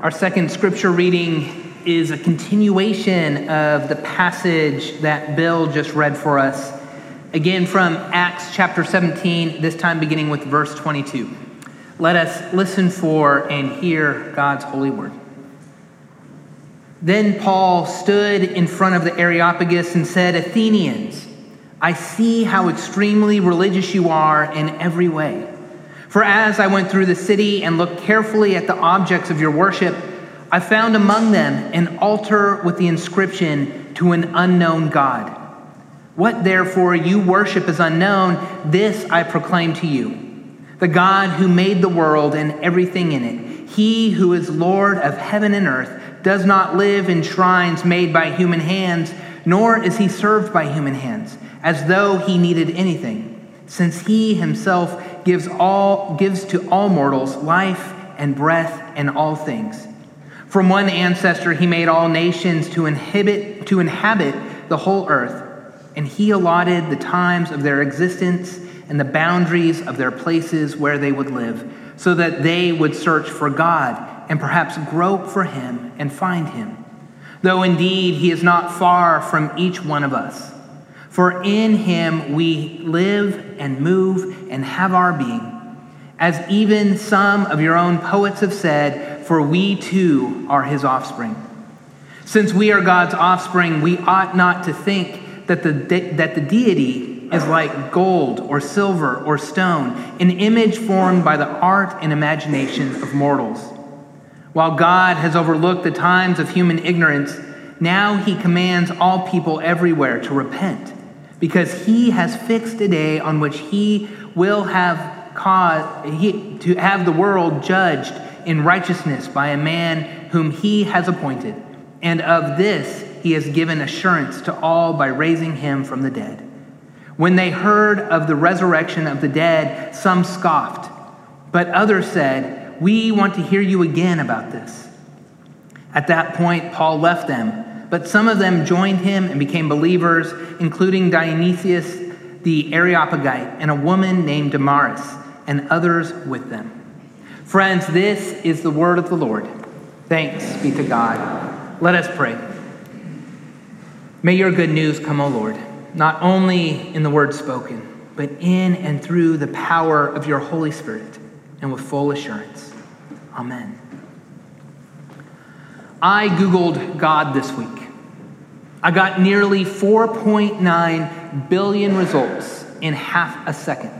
Our second scripture reading is a continuation of the passage that Bill just read for us. Again, from Acts chapter 17, this time beginning with verse 22. Let us listen for and hear God's holy word. Then Paul stood in front of the Areopagus and said, Athenians, I see how extremely religious you are in every way. For as I went through the city and looked carefully at the objects of your worship, I found among them an altar with the inscription to an unknown God. What therefore you worship is unknown, this I proclaim to you the God who made the world and everything in it, he who is Lord of heaven and earth, does not live in shrines made by human hands, nor is he served by human hands as though he needed anything, since he himself gives all gives to all mortals life and breath and all things. From one ancestor he made all nations to inhibit to inhabit the whole earth, and he allotted the times of their existence and the boundaries of their places where they would live, so that they would search for God and perhaps grope for him and find him. Though indeed he is not far from each one of us. For in him we live and move and have our being. As even some of your own poets have said, for we too are his offspring. Since we are God's offspring, we ought not to think that the, de- that the deity is like gold or silver or stone, an image formed by the art and imagination of mortals. While God has overlooked the times of human ignorance, now he commands all people everywhere to repent because he has fixed a day on which he will have caused he, to have the world judged in righteousness by a man whom he has appointed. And of this he has given assurance to all by raising him from the dead. When they heard of the resurrection of the dead, some scoffed, but others said, We want to hear you again about this. At that point, Paul left them but some of them joined him and became believers, including Dionysius the Areopagite and a woman named Damaris, and others with them. Friends, this is the word of the Lord. Thanks be to God. Let us pray. May your good news come, O Lord, not only in the word spoken, but in and through the power of your Holy Spirit and with full assurance. Amen. I Googled God this week. I got nearly 4.9 billion results in half a second,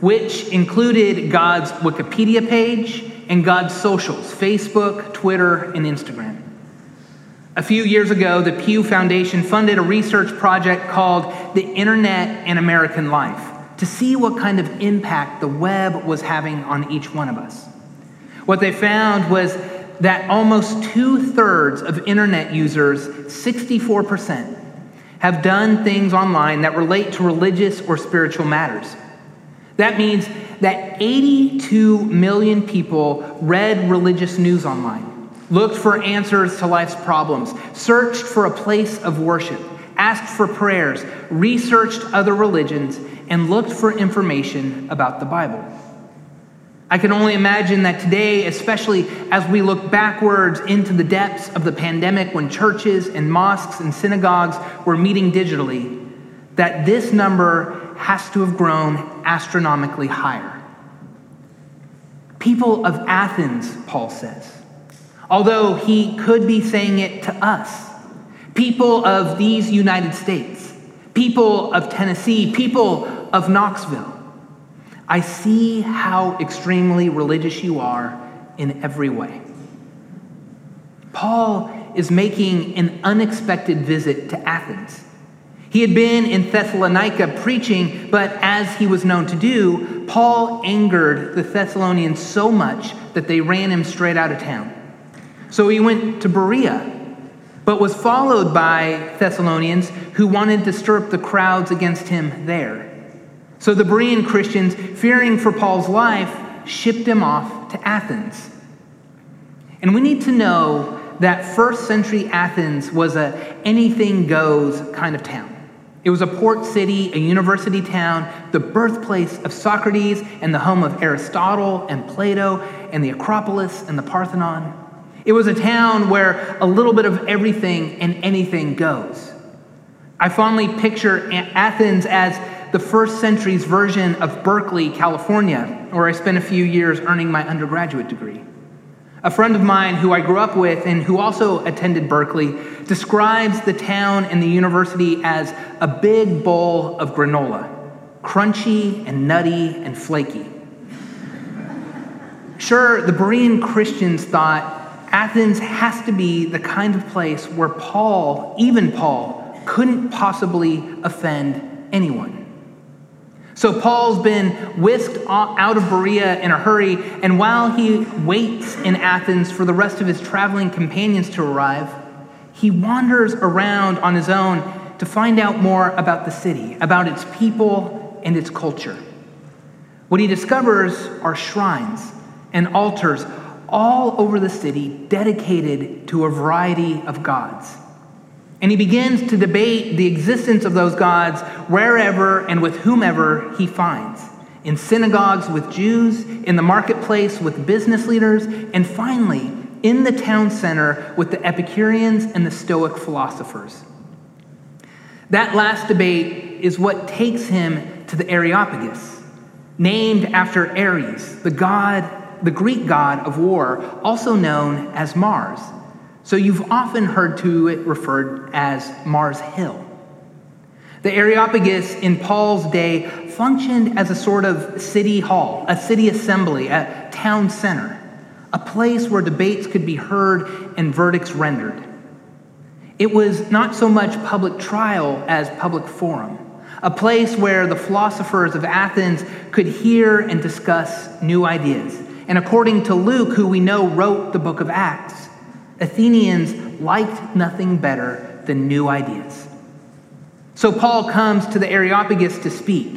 which included God's Wikipedia page and God's socials Facebook, Twitter, and Instagram. A few years ago, the Pew Foundation funded a research project called The Internet and American Life to see what kind of impact the web was having on each one of us. What they found was that almost two thirds of internet users, 64%, have done things online that relate to religious or spiritual matters. That means that 82 million people read religious news online, looked for answers to life's problems, searched for a place of worship, asked for prayers, researched other religions, and looked for information about the Bible. I can only imagine that today, especially as we look backwards into the depths of the pandemic when churches and mosques and synagogues were meeting digitally, that this number has to have grown astronomically higher. People of Athens, Paul says, although he could be saying it to us, people of these United States, people of Tennessee, people of Knoxville. I see how extremely religious you are in every way. Paul is making an unexpected visit to Athens. He had been in Thessalonica preaching, but as he was known to do, Paul angered the Thessalonians so much that they ran him straight out of town. So he went to Berea, but was followed by Thessalonians who wanted to stir up the crowds against him there. So the Berean Christians, fearing for Paul's life, shipped him off to Athens. And we need to know that first century Athens was a anything goes kind of town. It was a port city, a university town, the birthplace of Socrates and the home of Aristotle and Plato and the Acropolis and the Parthenon. It was a town where a little bit of everything and anything goes. I fondly picture Athens as the first century's version of Berkeley, California, where I spent a few years earning my undergraduate degree. A friend of mine who I grew up with and who also attended Berkeley describes the town and the university as a big bowl of granola, crunchy and nutty and flaky. Sure, the Berean Christians thought Athens has to be the kind of place where Paul, even Paul, couldn't possibly offend anyone. So Paul's been whisked out of Berea in a hurry, and while he waits in Athens for the rest of his traveling companions to arrive, he wanders around on his own to find out more about the city, about its people and its culture. What he discovers are shrines and altars all over the city dedicated to a variety of gods. And he begins to debate the existence of those gods wherever and with whomever he finds in synagogues with Jews, in the marketplace with business leaders, and finally, in the town center with the Epicureans and the Stoic philosophers. That last debate is what takes him to the Areopagus, named after Ares, the god, the Greek god of war, also known as Mars. So you've often heard to it referred as Mars Hill. The Areopagus in Paul's day functioned as a sort of city hall, a city assembly, a town center, a place where debates could be heard and verdicts rendered. It was not so much public trial as public forum, a place where the philosophers of Athens could hear and discuss new ideas. And according to Luke, who we know wrote the book of Acts, Athenians liked nothing better than new ideas. So Paul comes to the Areopagus to speak.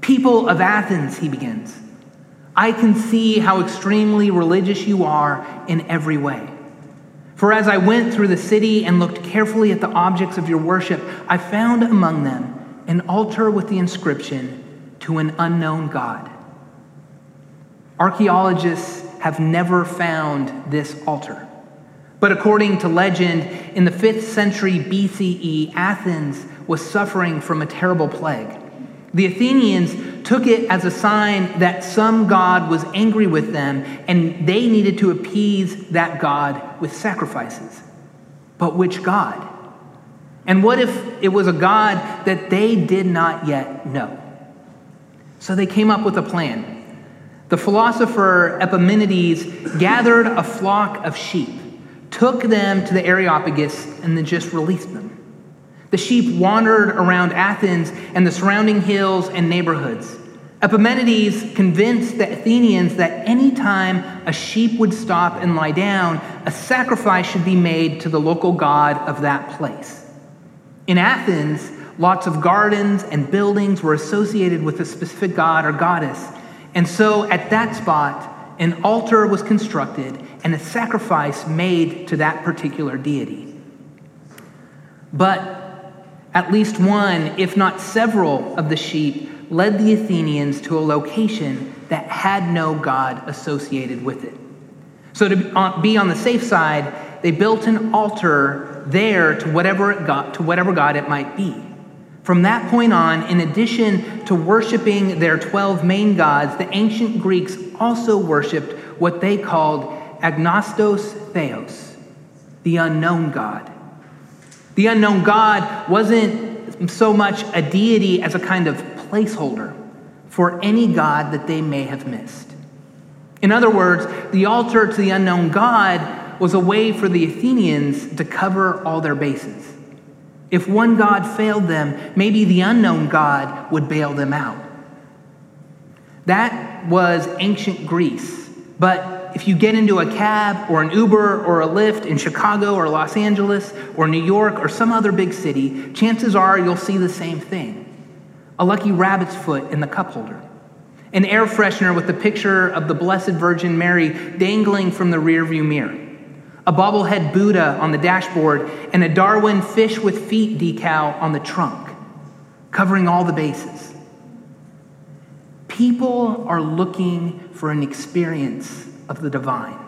People of Athens, he begins, I can see how extremely religious you are in every way. For as I went through the city and looked carefully at the objects of your worship, I found among them an altar with the inscription, To an unknown God. Archaeologists have never found this altar. But according to legend, in the 5th century BCE, Athens was suffering from a terrible plague. The Athenians took it as a sign that some god was angry with them and they needed to appease that god with sacrifices. But which god? And what if it was a god that they did not yet know? So they came up with a plan. The philosopher Epimenides gathered a flock of sheep took them to the Areopagus, and then just released them. The sheep wandered around Athens and the surrounding hills and neighborhoods. Epimenides convinced the Athenians that any time a sheep would stop and lie down, a sacrifice should be made to the local god of that place. In Athens, lots of gardens and buildings were associated with a specific god or goddess. And so at that spot, an altar was constructed and a sacrifice made to that particular deity. But at least one, if not several, of the sheep led the Athenians to a location that had no god associated with it. So, to uh, be on the safe side, they built an altar there to whatever, it got, to whatever god it might be. From that point on, in addition to worshiping their 12 main gods, the ancient Greeks also worshiped what they called agnostos theos, the unknown God. The unknown God wasn't so much a deity as a kind of placeholder for any God that they may have missed. In other words, the altar to the unknown God was a way for the Athenians to cover all their bases. If one God failed them, maybe the unknown God would bail them out. That was ancient Greece. But if you get into a cab or an Uber or a Lyft in Chicago or Los Angeles or New York or some other big city, chances are you'll see the same thing. A lucky rabbit's foot in the cup holder, an air freshener with the picture of the Blessed Virgin Mary dangling from the rearview mirror. A bobblehead Buddha on the dashboard, and a Darwin fish with feet decal on the trunk, covering all the bases. People are looking for an experience of the divine.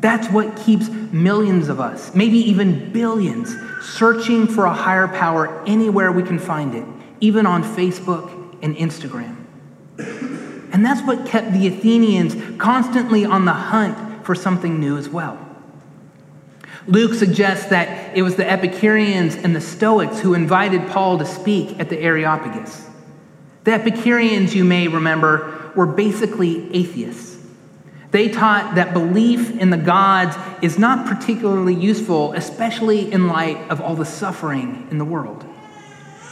That's what keeps millions of us, maybe even billions, searching for a higher power anywhere we can find it, even on Facebook and Instagram. And that's what kept the Athenians constantly on the hunt for something new as well. Luke suggests that it was the Epicureans and the Stoics who invited Paul to speak at the Areopagus. The Epicureans, you may remember, were basically atheists. They taught that belief in the gods is not particularly useful, especially in light of all the suffering in the world.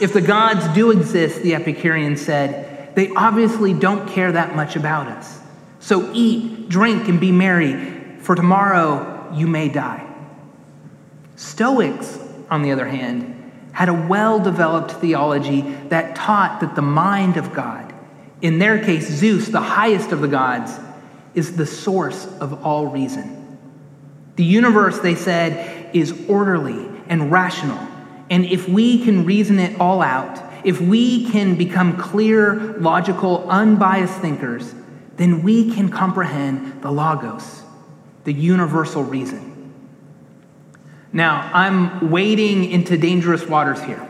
If the gods do exist, the Epicureans said, they obviously don't care that much about us. So eat, drink, and be merry, for tomorrow you may die. Stoics, on the other hand, had a well developed theology that taught that the mind of God, in their case, Zeus, the highest of the gods, is the source of all reason. The universe, they said, is orderly and rational. And if we can reason it all out, if we can become clear, logical, unbiased thinkers, then we can comprehend the Logos, the universal reason. Now, I'm wading into dangerous waters here.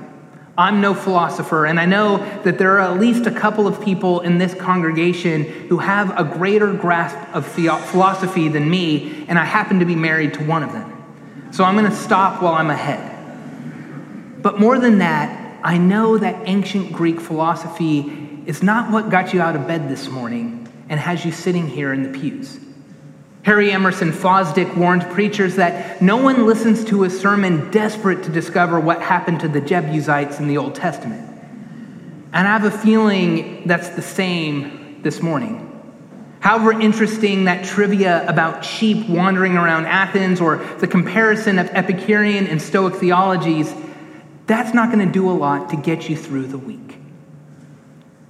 I'm no philosopher, and I know that there are at least a couple of people in this congregation who have a greater grasp of philosophy than me, and I happen to be married to one of them. So I'm going to stop while I'm ahead. But more than that, I know that ancient Greek philosophy is not what got you out of bed this morning and has you sitting here in the pews. Harry Emerson Fosdick warned preachers that no one listens to a sermon desperate to discover what happened to the Jebusites in the Old Testament. And I have a feeling that's the same this morning. However interesting that trivia about sheep wandering around Athens or the comparison of Epicurean and Stoic theologies, that's not going to do a lot to get you through the week.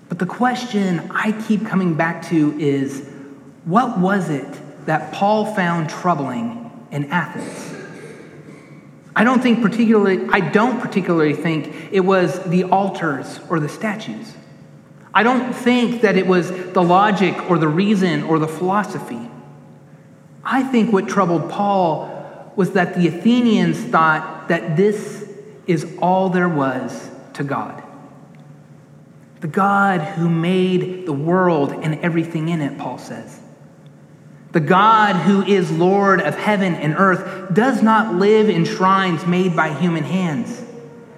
But the question I keep coming back to is what was it that Paul found troubling in Athens. I don't think particularly I don't particularly think it was the altars or the statues. I don't think that it was the logic or the reason or the philosophy. I think what troubled Paul was that the Athenians thought that this is all there was to God. The God who made the world and everything in it, Paul says. The God who is Lord of heaven and earth does not live in shrines made by human hands.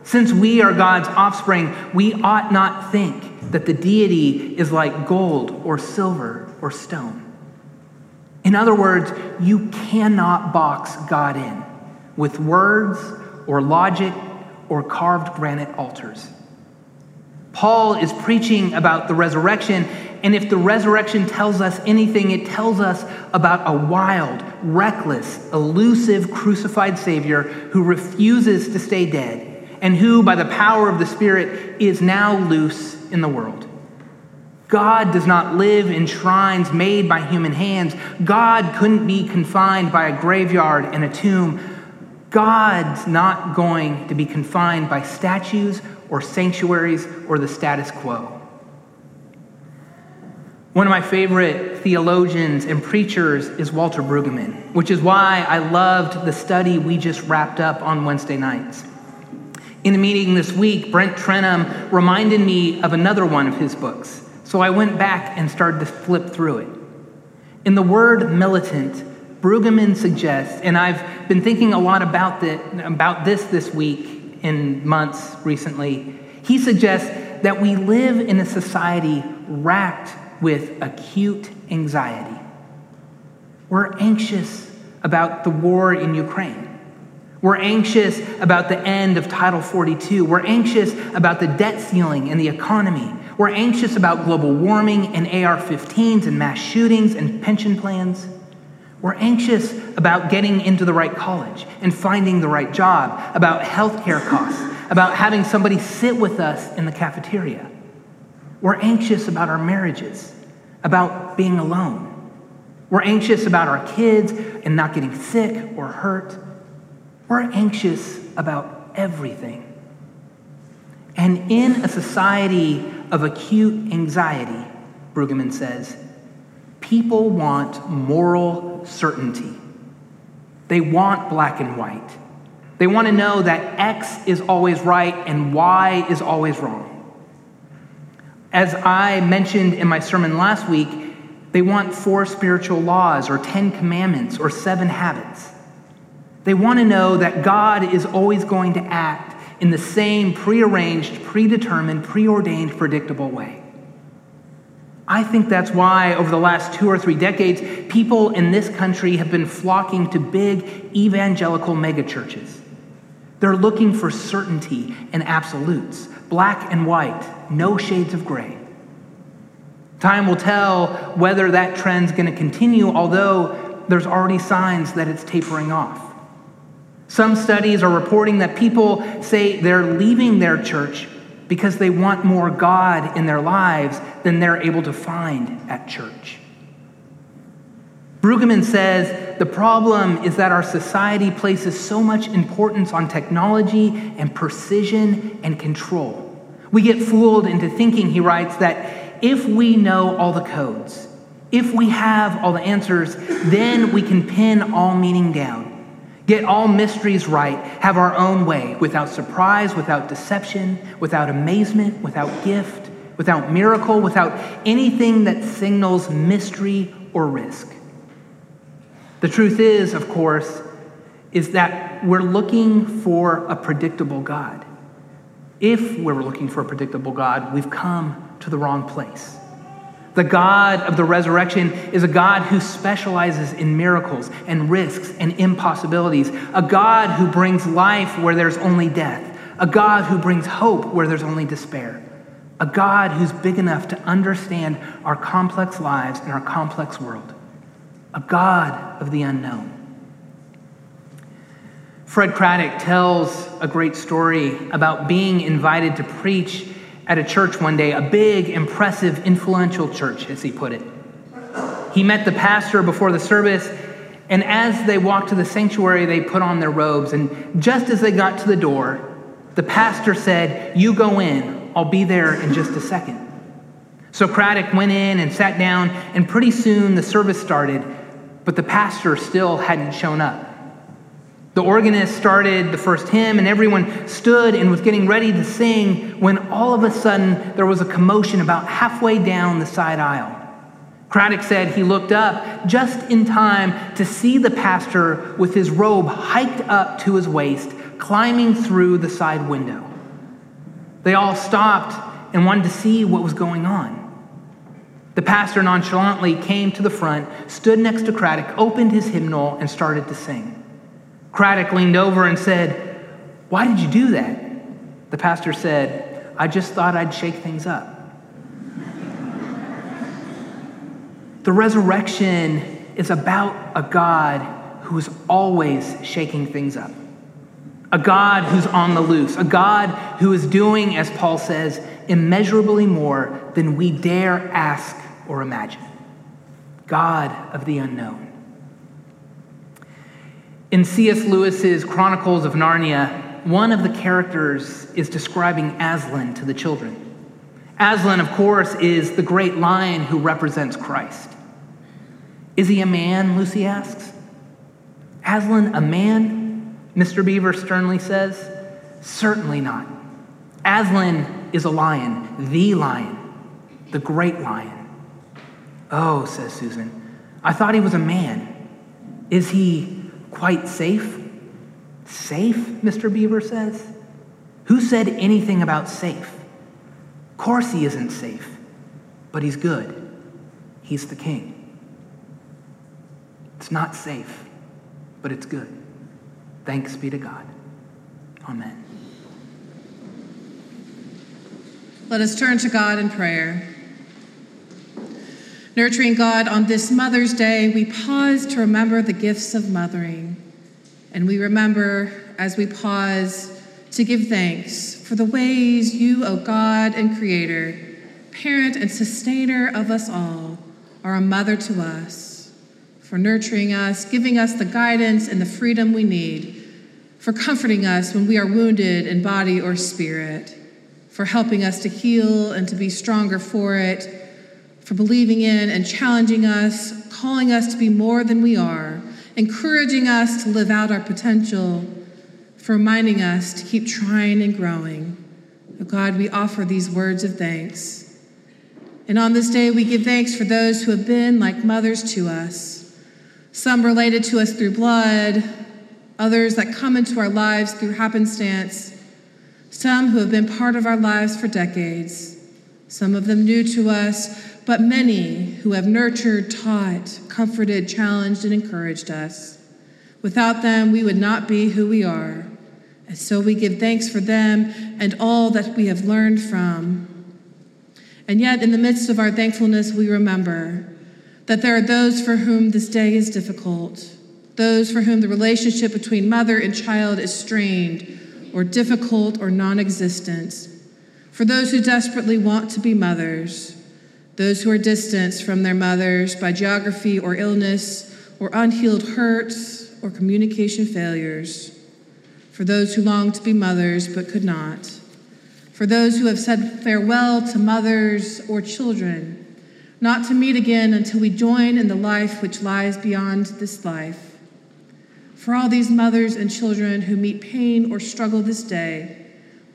Since we are God's offspring, we ought not think that the deity is like gold or silver or stone. In other words, you cannot box God in with words or logic or carved granite altars. Paul is preaching about the resurrection and if the resurrection tells us anything, it tells us about a wild, reckless, elusive crucified Savior who refuses to stay dead and who, by the power of the Spirit, is now loose in the world. God does not live in shrines made by human hands. God couldn't be confined by a graveyard and a tomb. God's not going to be confined by statues or sanctuaries or the status quo. One of my favorite theologians and preachers is Walter Brueggemann, which is why I loved the study we just wrapped up on Wednesday nights. In a meeting this week, Brent Trenum reminded me of another one of his books, so I went back and started to flip through it. In the word militant, Brueggemann suggests, and I've been thinking a lot about, about this this week in months recently, he suggests that we live in a society racked with acute anxiety. We're anxious about the war in Ukraine. We're anxious about the end of Title 42. We're anxious about the debt ceiling and the economy. We're anxious about global warming and AR 15s and mass shootings and pension plans. We're anxious about getting into the right college and finding the right job, about healthcare costs, about having somebody sit with us in the cafeteria. We're anxious about our marriages, about being alone. We're anxious about our kids and not getting sick or hurt. We're anxious about everything. And in a society of acute anxiety, Brueggemann says, people want moral certainty. They want black and white. They want to know that X is always right and Y is always wrong. As I mentioned in my sermon last week, they want four spiritual laws or 10 commandments or seven habits. They want to know that God is always going to act in the same prearranged, predetermined, preordained, predictable way. I think that's why, over the last two or three decades, people in this country have been flocking to big evangelical megachurches. They're looking for certainty and absolutes, black and white, no shades of gray. Time will tell whether that trend's going to continue, although there's already signs that it's tapering off. Some studies are reporting that people say they're leaving their church because they want more God in their lives than they're able to find at church. Brueggemann says the problem is that our society places so much importance on technology and precision and control. We get fooled into thinking, he writes, that if we know all the codes, if we have all the answers, then we can pin all meaning down, get all mysteries right, have our own way, without surprise, without deception, without amazement, without gift, without miracle, without anything that signals mystery or risk. The truth is, of course, is that we're looking for a predictable God. If we're looking for a predictable God, we've come to the wrong place. The God of the resurrection is a God who specializes in miracles and risks and impossibilities, a God who brings life where there's only death, a God who brings hope where there's only despair, a God who's big enough to understand our complex lives and our complex world a God of the unknown. Fred Craddock tells a great story about being invited to preach at a church one day, a big, impressive, influential church, as he put it. He met the pastor before the service, and as they walked to the sanctuary, they put on their robes. And just as they got to the door, the pastor said, You go in, I'll be there in just a second. So Craddock went in and sat down, and pretty soon the service started but the pastor still hadn't shown up. The organist started the first hymn, and everyone stood and was getting ready to sing when all of a sudden there was a commotion about halfway down the side aisle. Craddock said he looked up just in time to see the pastor with his robe hiked up to his waist, climbing through the side window. They all stopped and wanted to see what was going on. The pastor nonchalantly came to the front, stood next to Craddock, opened his hymnal, and started to sing. Craddock leaned over and said, Why did you do that? The pastor said, I just thought I'd shake things up. the resurrection is about a God who is always shaking things up. A God who's on the loose, a God who is doing, as Paul says, immeasurably more than we dare ask or imagine. God of the unknown. In C.S. Lewis's Chronicles of Narnia, one of the characters is describing Aslan to the children. Aslan, of course, is the great lion who represents Christ. Is he a man? Lucy asks. Aslan, a man? Mr. Beaver sternly says. Certainly not. Aslan is a lion, the lion, the great lion. Oh, says Susan, I thought he was a man. Is he quite safe? Safe, Mr. Beaver says. Who said anything about safe? Of course he isn't safe, but he's good. He's the king. It's not safe, but it's good. Thanks be to God. Amen. Let us turn to God in prayer. Nurturing God, on this Mother's Day, we pause to remember the gifts of mothering. And we remember, as we pause, to give thanks for the ways you, O God and Creator, parent and sustainer of us all, are a mother to us, for nurturing us, giving us the guidance and the freedom we need, for comforting us when we are wounded in body or spirit, for helping us to heal and to be stronger for it for believing in and challenging us, calling us to be more than we are, encouraging us to live out our potential, for reminding us to keep trying and growing. Oh God, we offer these words of thanks. And on this day, we give thanks for those who have been like mothers to us, some related to us through blood, others that come into our lives through happenstance, some who have been part of our lives for decades, some of them new to us, but many who have nurtured, taught, comforted, challenged, and encouraged us. Without them, we would not be who we are. And so we give thanks for them and all that we have learned from. And yet, in the midst of our thankfulness, we remember that there are those for whom this day is difficult, those for whom the relationship between mother and child is strained or difficult or non existent, for those who desperately want to be mothers, those who are distanced from their mothers by geography or illness or unhealed hurts or communication failures for those who long to be mothers but could not, for those who have said farewell to mothers or children, not to meet again until we join in the life which lies beyond this life. For all these mothers and children who meet pain or struggle this day,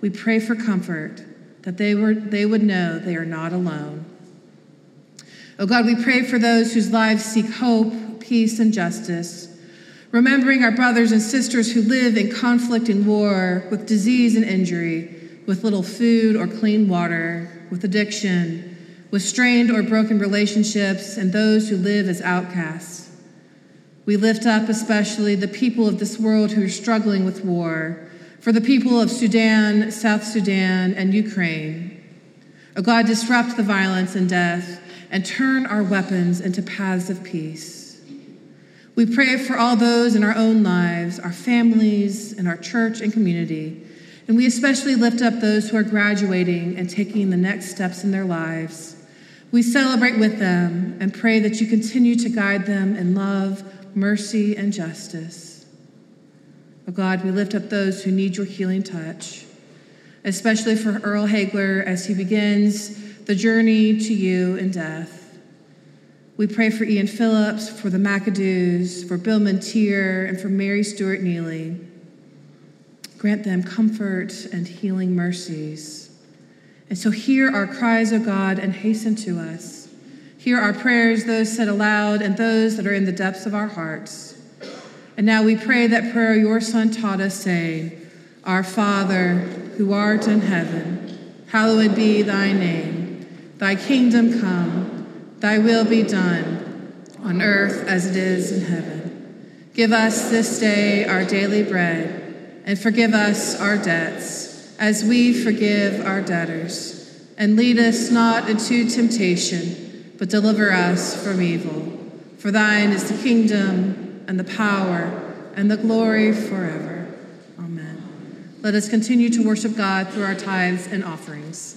we pray for comfort that they, were, they would know they are not alone. Oh God, we pray for those whose lives seek hope, peace, and justice remembering our brothers and sisters who live in conflict and war, with disease and injury, with little food or clean water, with addiction, with strained or broken relationships, and those who live as outcasts. We lift up especially the people of this world who are struggling with war, for the people of Sudan, South Sudan, and Ukraine. O God, disrupt the violence and death and turn our weapons into paths of peace. We pray for all those in our own lives, our families, and our church and community. And we especially lift up those who are graduating and taking the next steps in their lives. We celebrate with them and pray that you continue to guide them in love, mercy, and justice. Oh God, we lift up those who need your healing touch, especially for Earl Hagler as he begins the journey to you in death. We pray for Ian Phillips, for the McAdoos, for Bill Montier, and for Mary Stewart Neely. Grant them comfort and healing mercies. And so hear our cries, O God, and hasten to us. Hear our prayers, those said aloud and those that are in the depths of our hearts. And now we pray that prayer your Son taught us, saying, Our Father, who art in heaven, hallowed be thy name. Thy kingdom come. Thy will be done on earth as it is in heaven. Give us this day our daily bread, and forgive us our debts, as we forgive our debtors. And lead us not into temptation, but deliver us from evil. For thine is the kingdom, and the power, and the glory forever. Amen. Let us continue to worship God through our tithes and offerings.